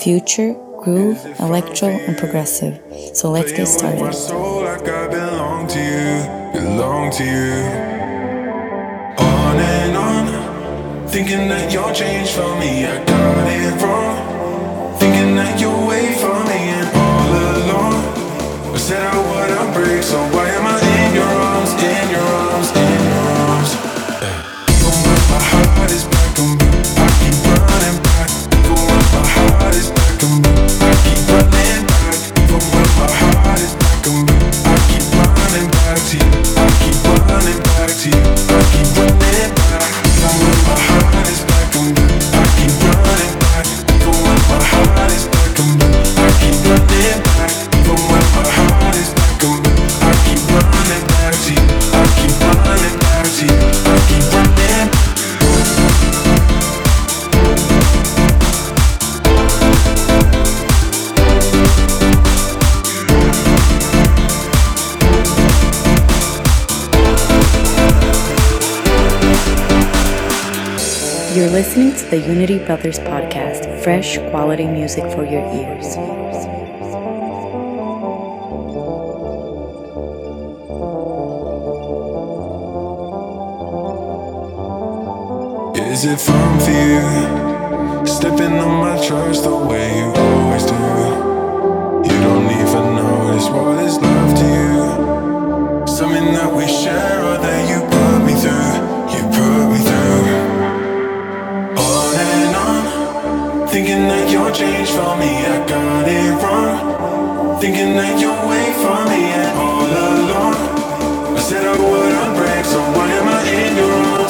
future, groove, electro, and progressive. So let's get started. Soul like I belong to you, belong to you. On and on, thinking that you'll change for me. I got it wrong, thinking that for me, and all along, I said I wouldn't break. So why listening to the Unity Brothers podcast, fresh quality music for your ears. Is it fun for you? Stepping on my trust the way you always do. You don't even notice what is love to you. Something that Thinking that you'll change for me. I got it wrong. Thinking that you'll wait for me. And all along. I said I wouldn't break. So why am I in your arms?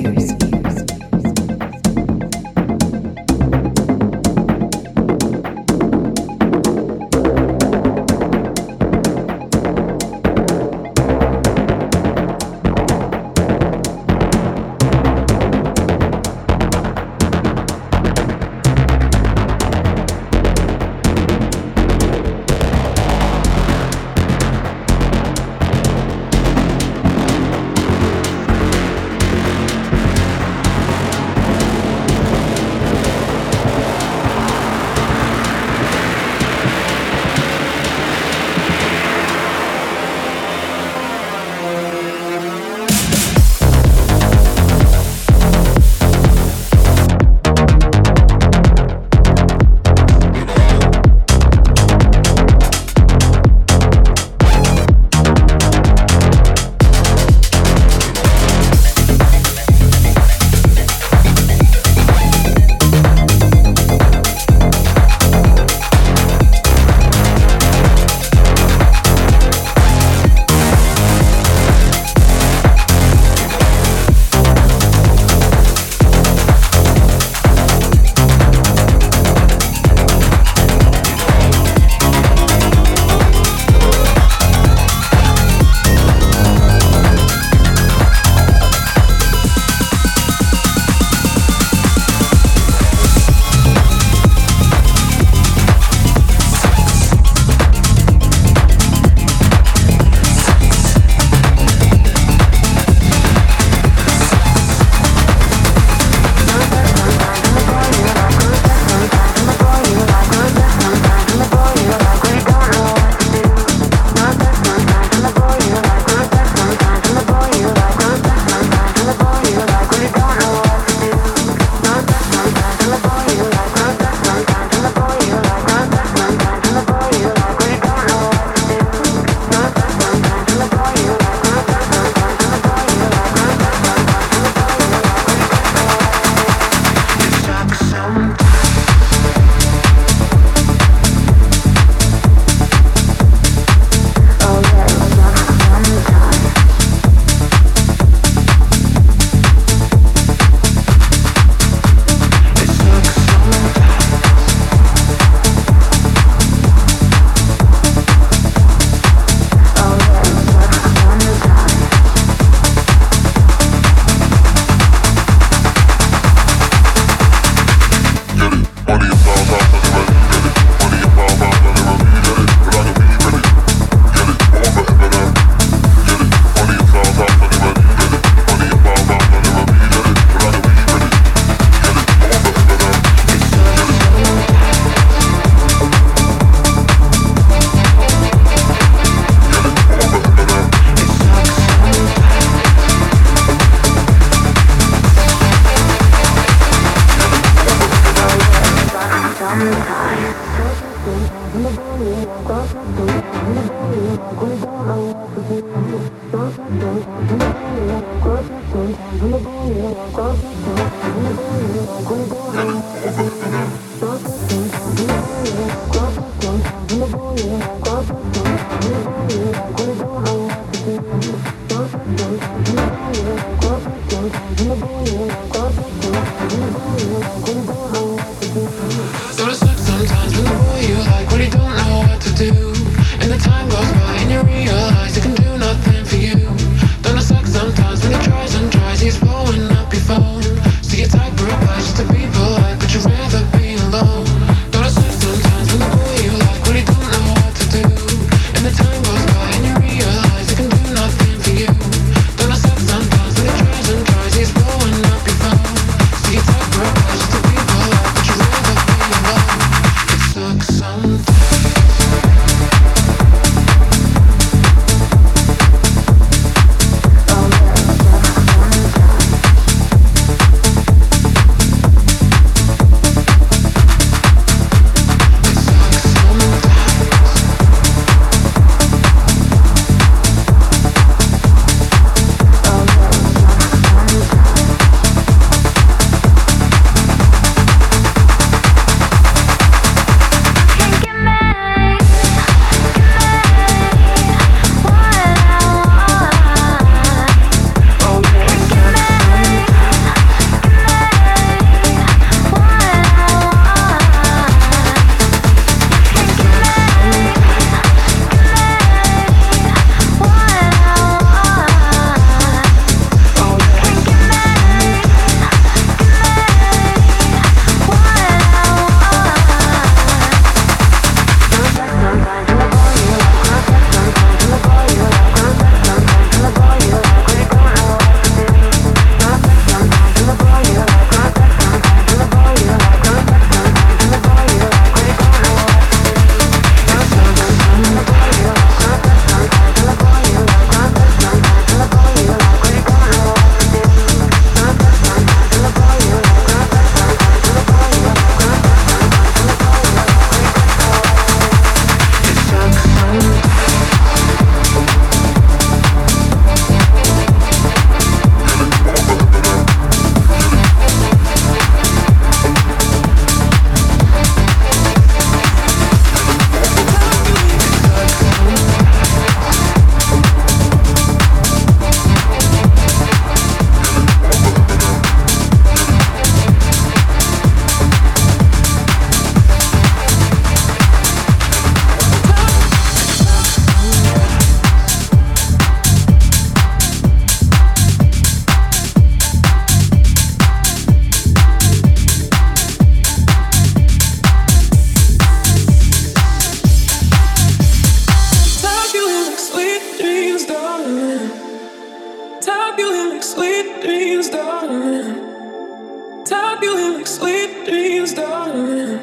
sweet dreams, darling.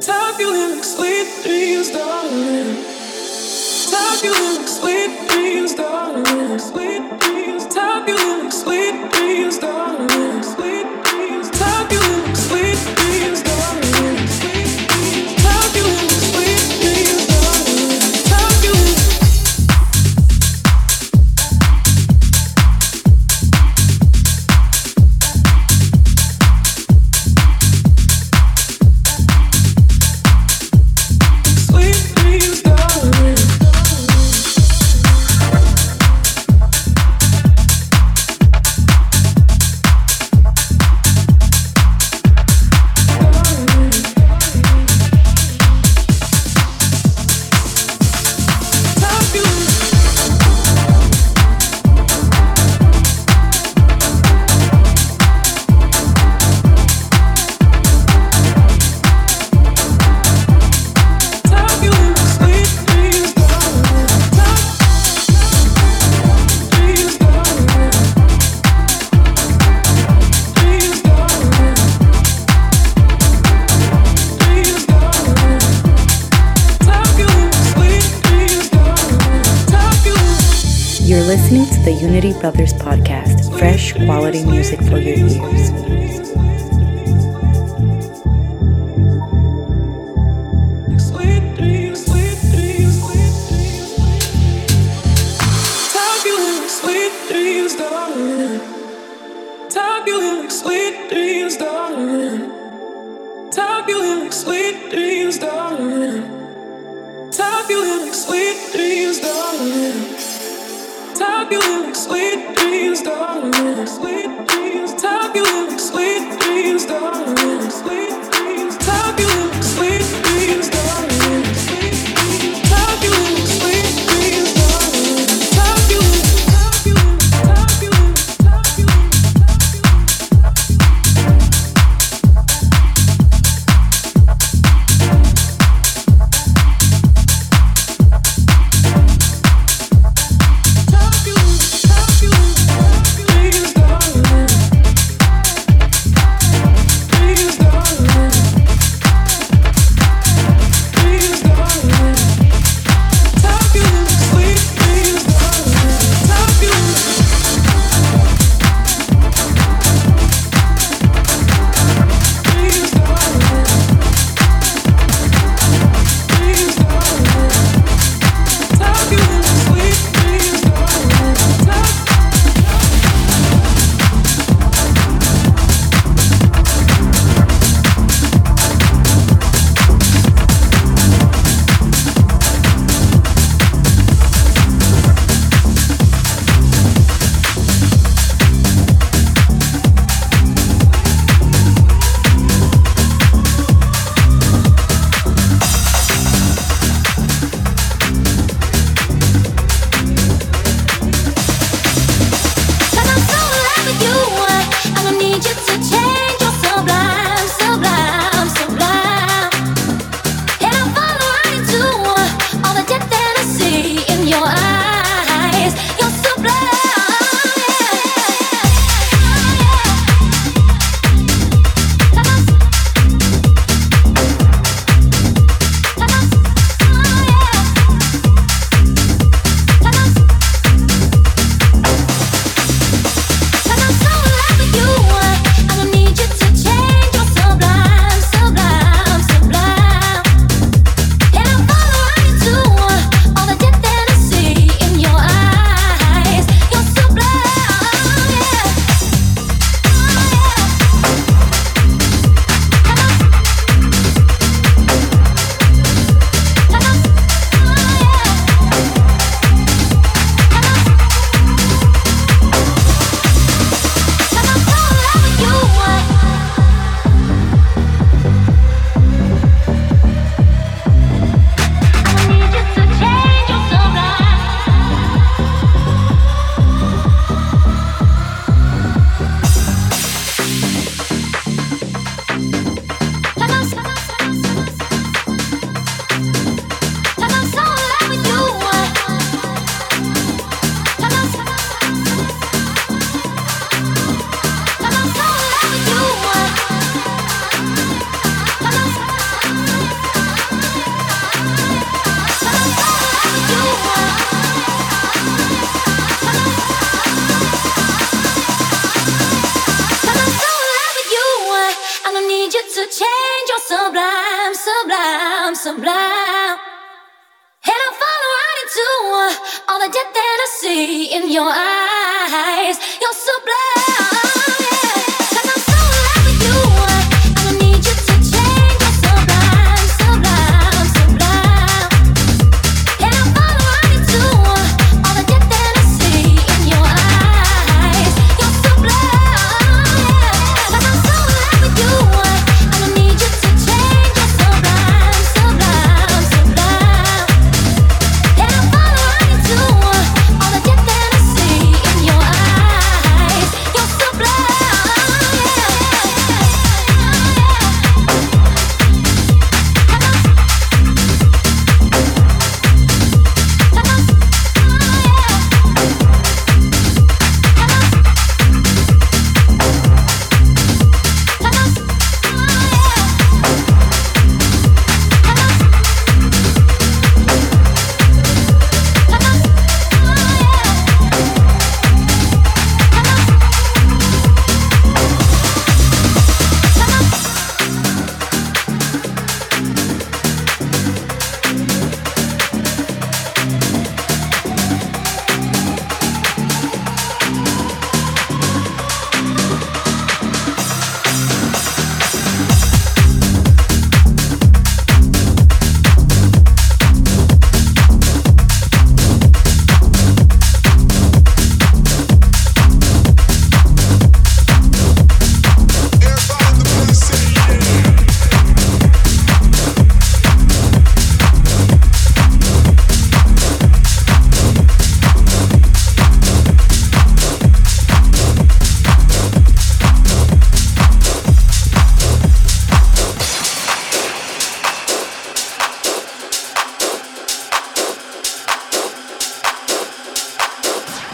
Talk you like sweet dreams, darling. Talk you like sweet dreams, darling. Sweet dreams, Talk you like sweet dreams, darling. Sweet.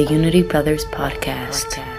The Unity Brothers podcast. than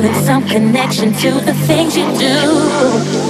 feeling some connection to the things you do.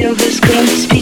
podcast. listening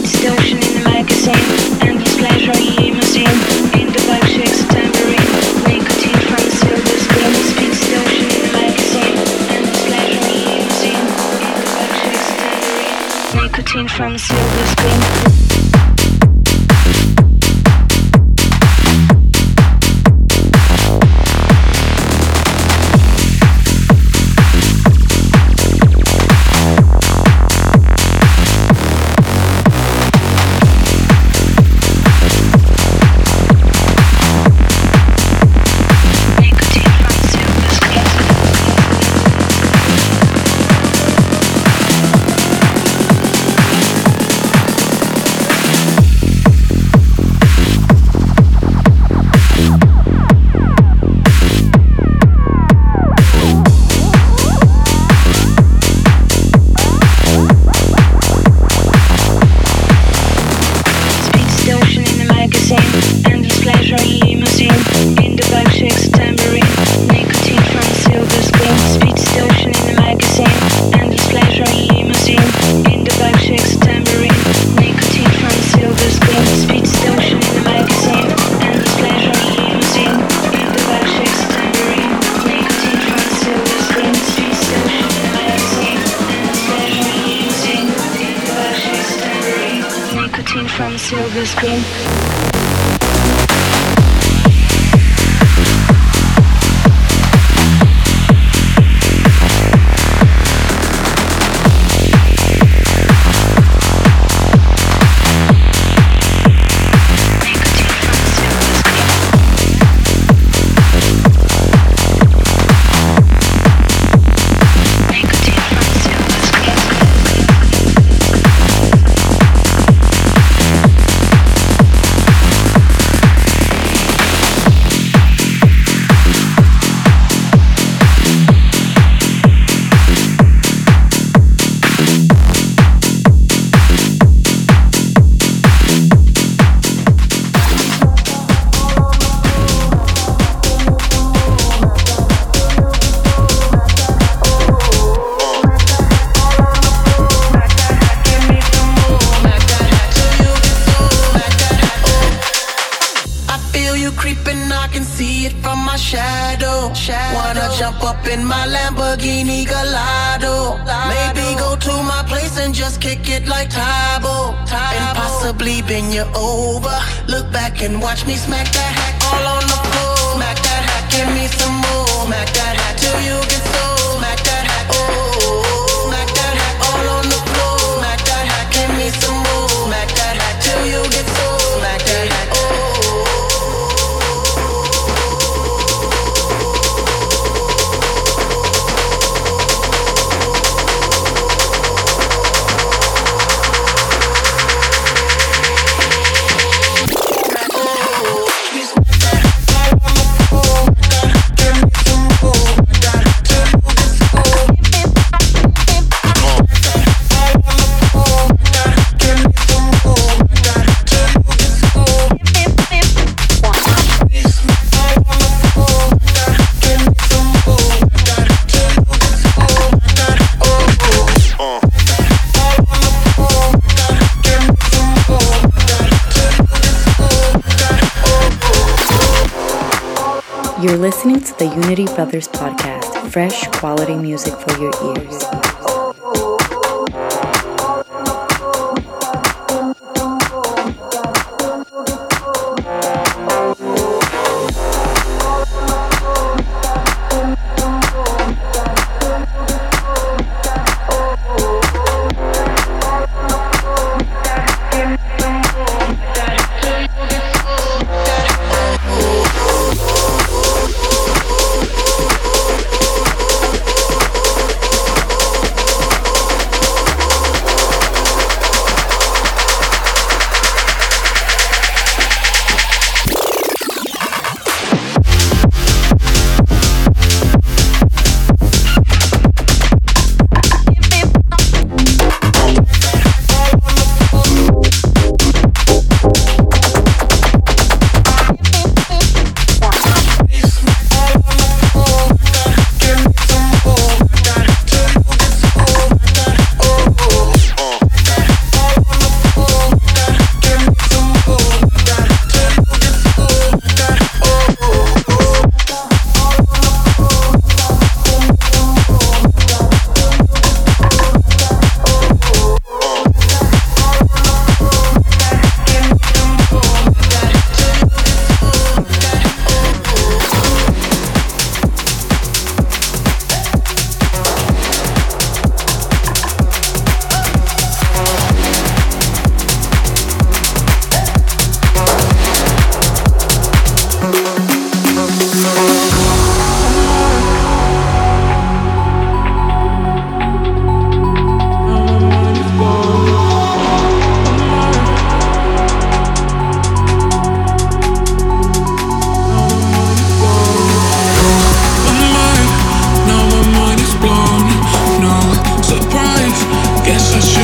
fresh quality music for your ears.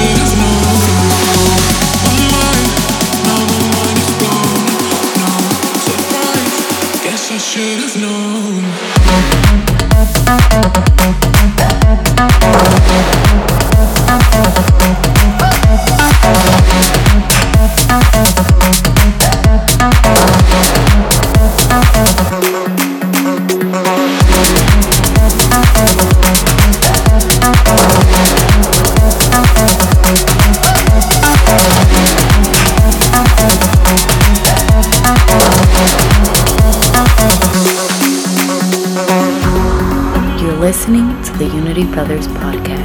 you Brothers Podcast.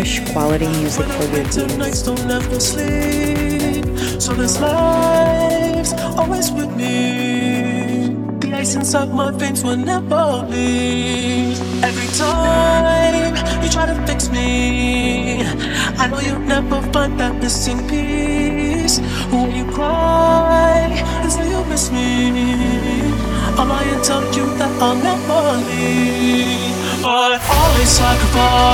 fresh quality music for your ears. So this life's always with me. The ice inside my veins will never leave. Every time you try to fix me, I know you'll never find that missing piece. When you cry and say you miss me, I'll lie and tell you that I'll never leave. But I always sacrifice.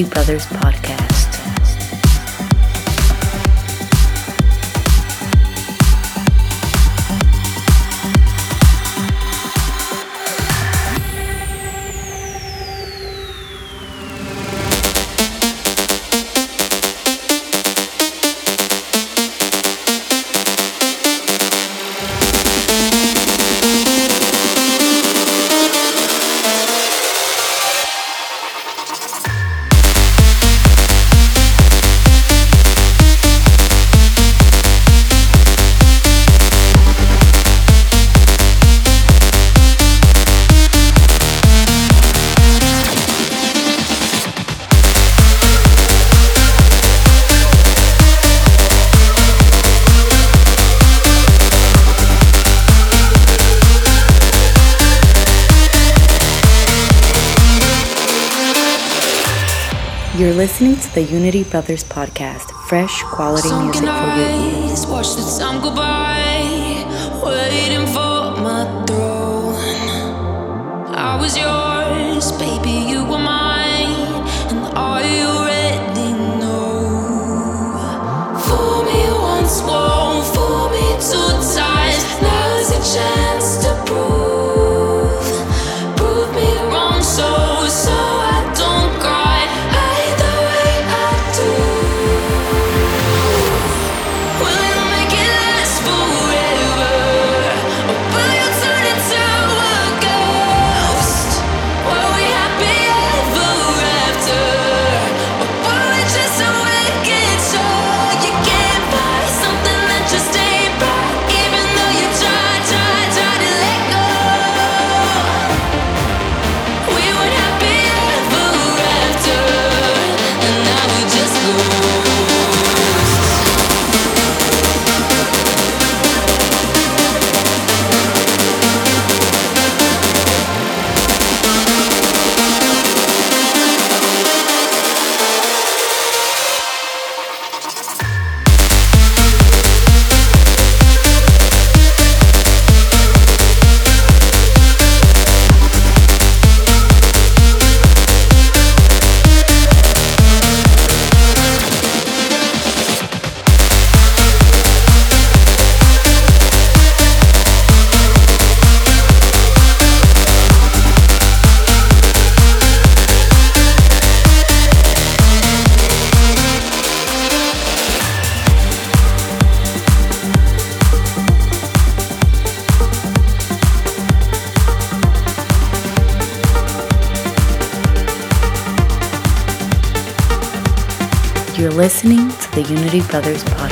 Brothers Podcast. the Unity Brothers podcast, fresh quality Sunken music for you. Watch the time go by, waiting for my throne. I was yours, baby, you Unity Brothers Podcast.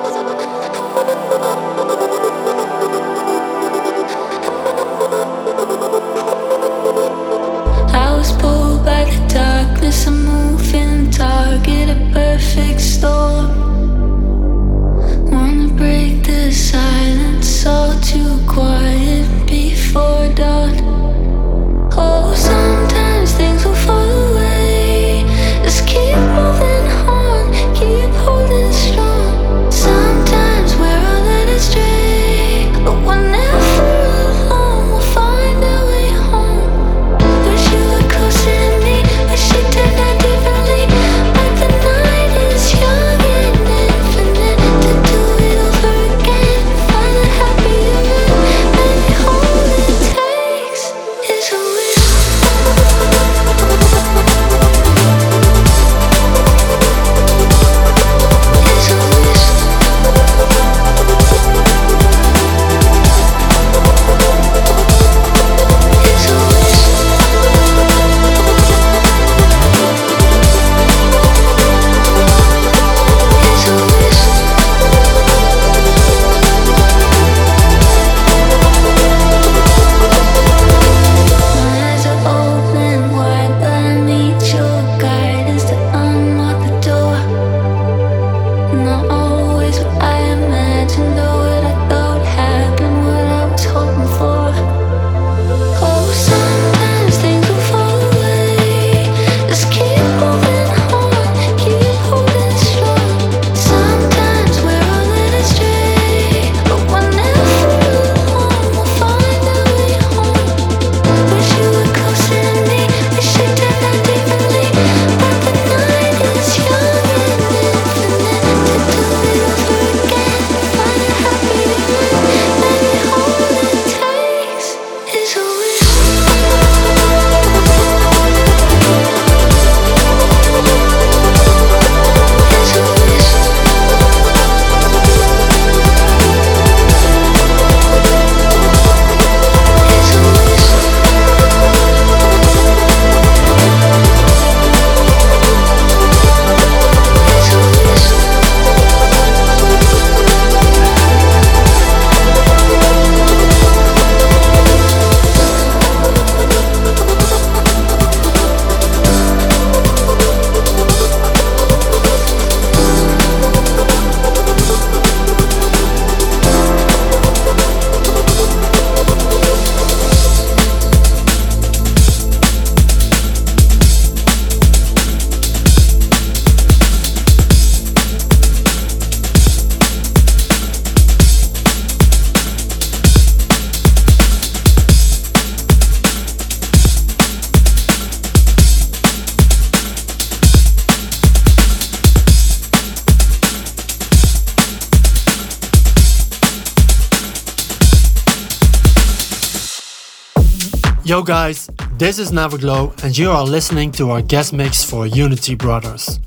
Guys, this is Neverglow, and you are listening to our guest mix for Unity Brothers.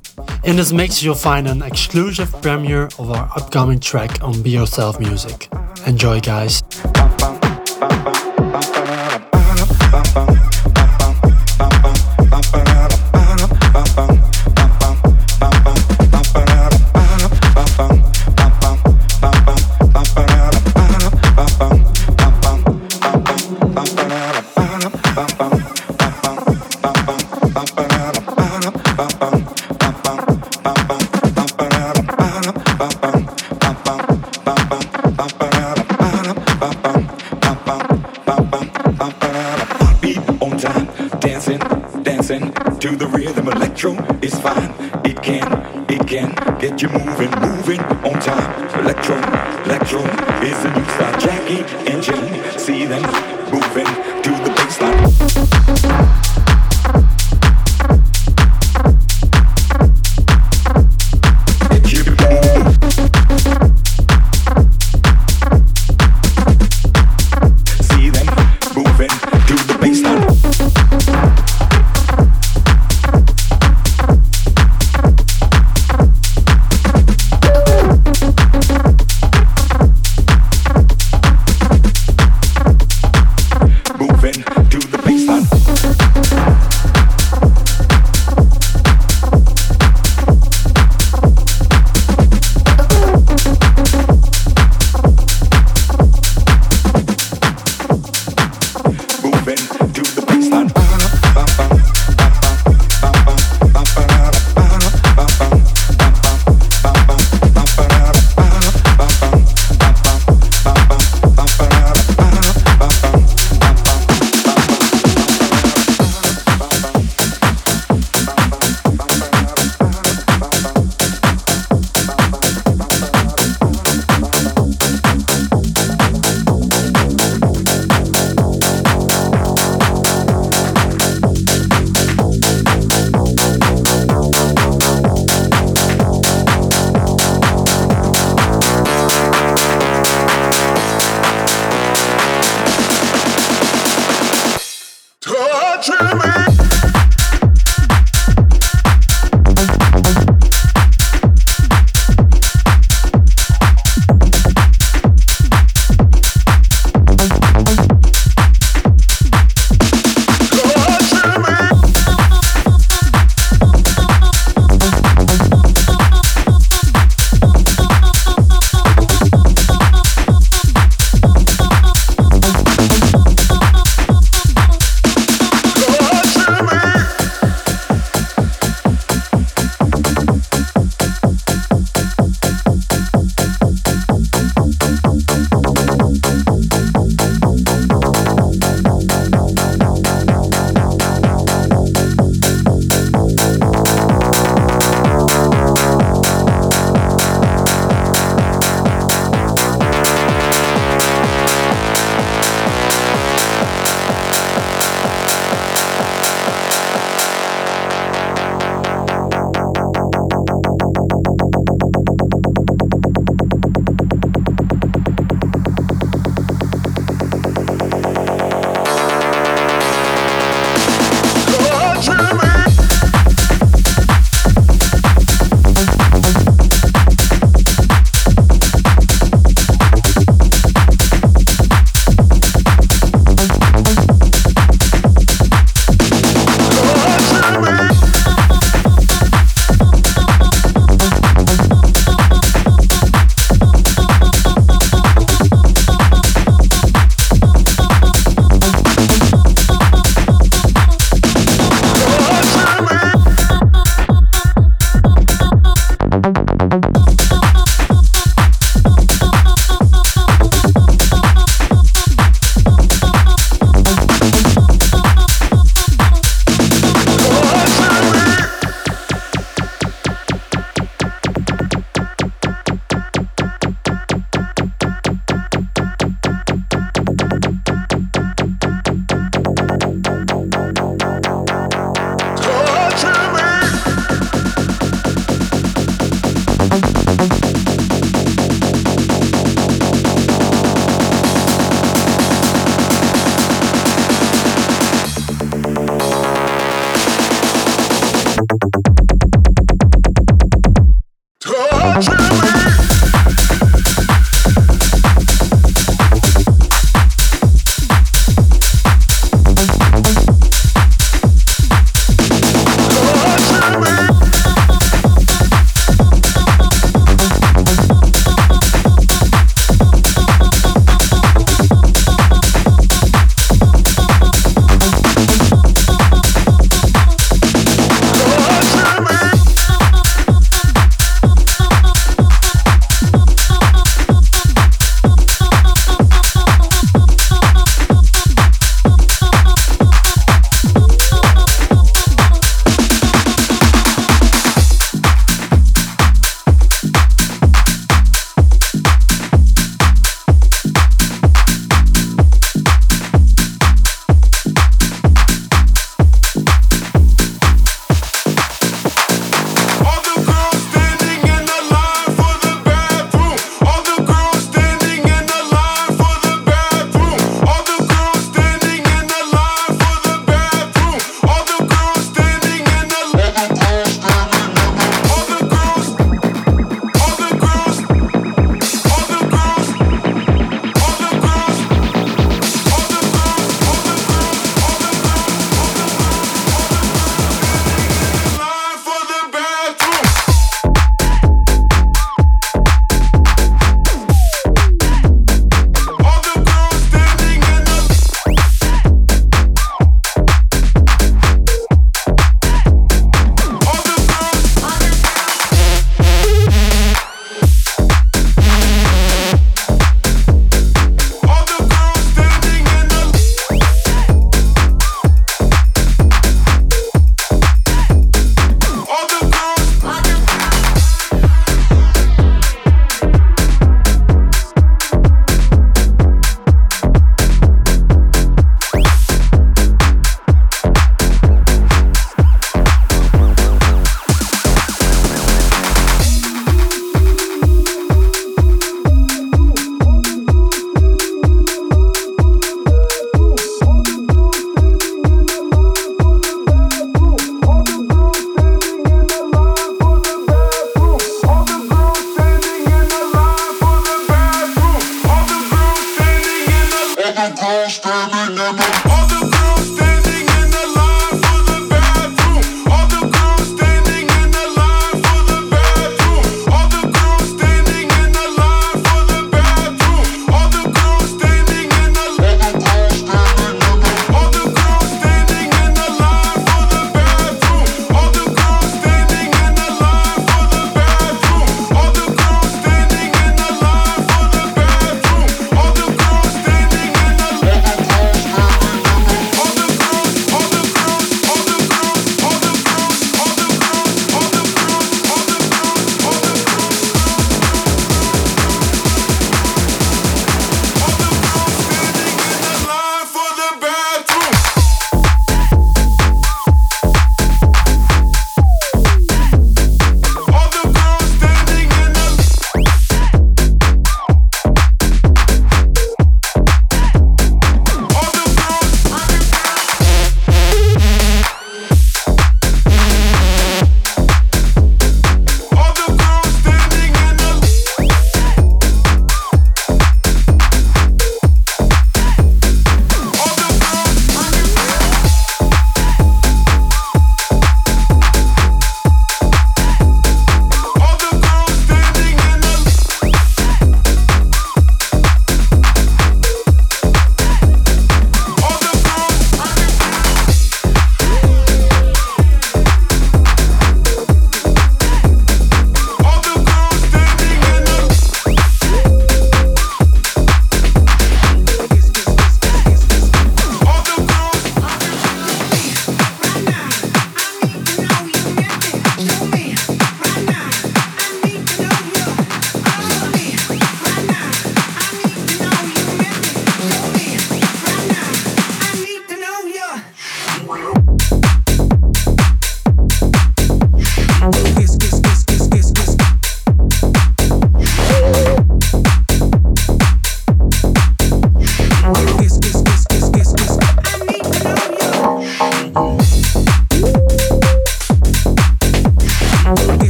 In this mix you'll find an exclusive premiere of our upcoming track on Be Yourself Music. Enjoy guys.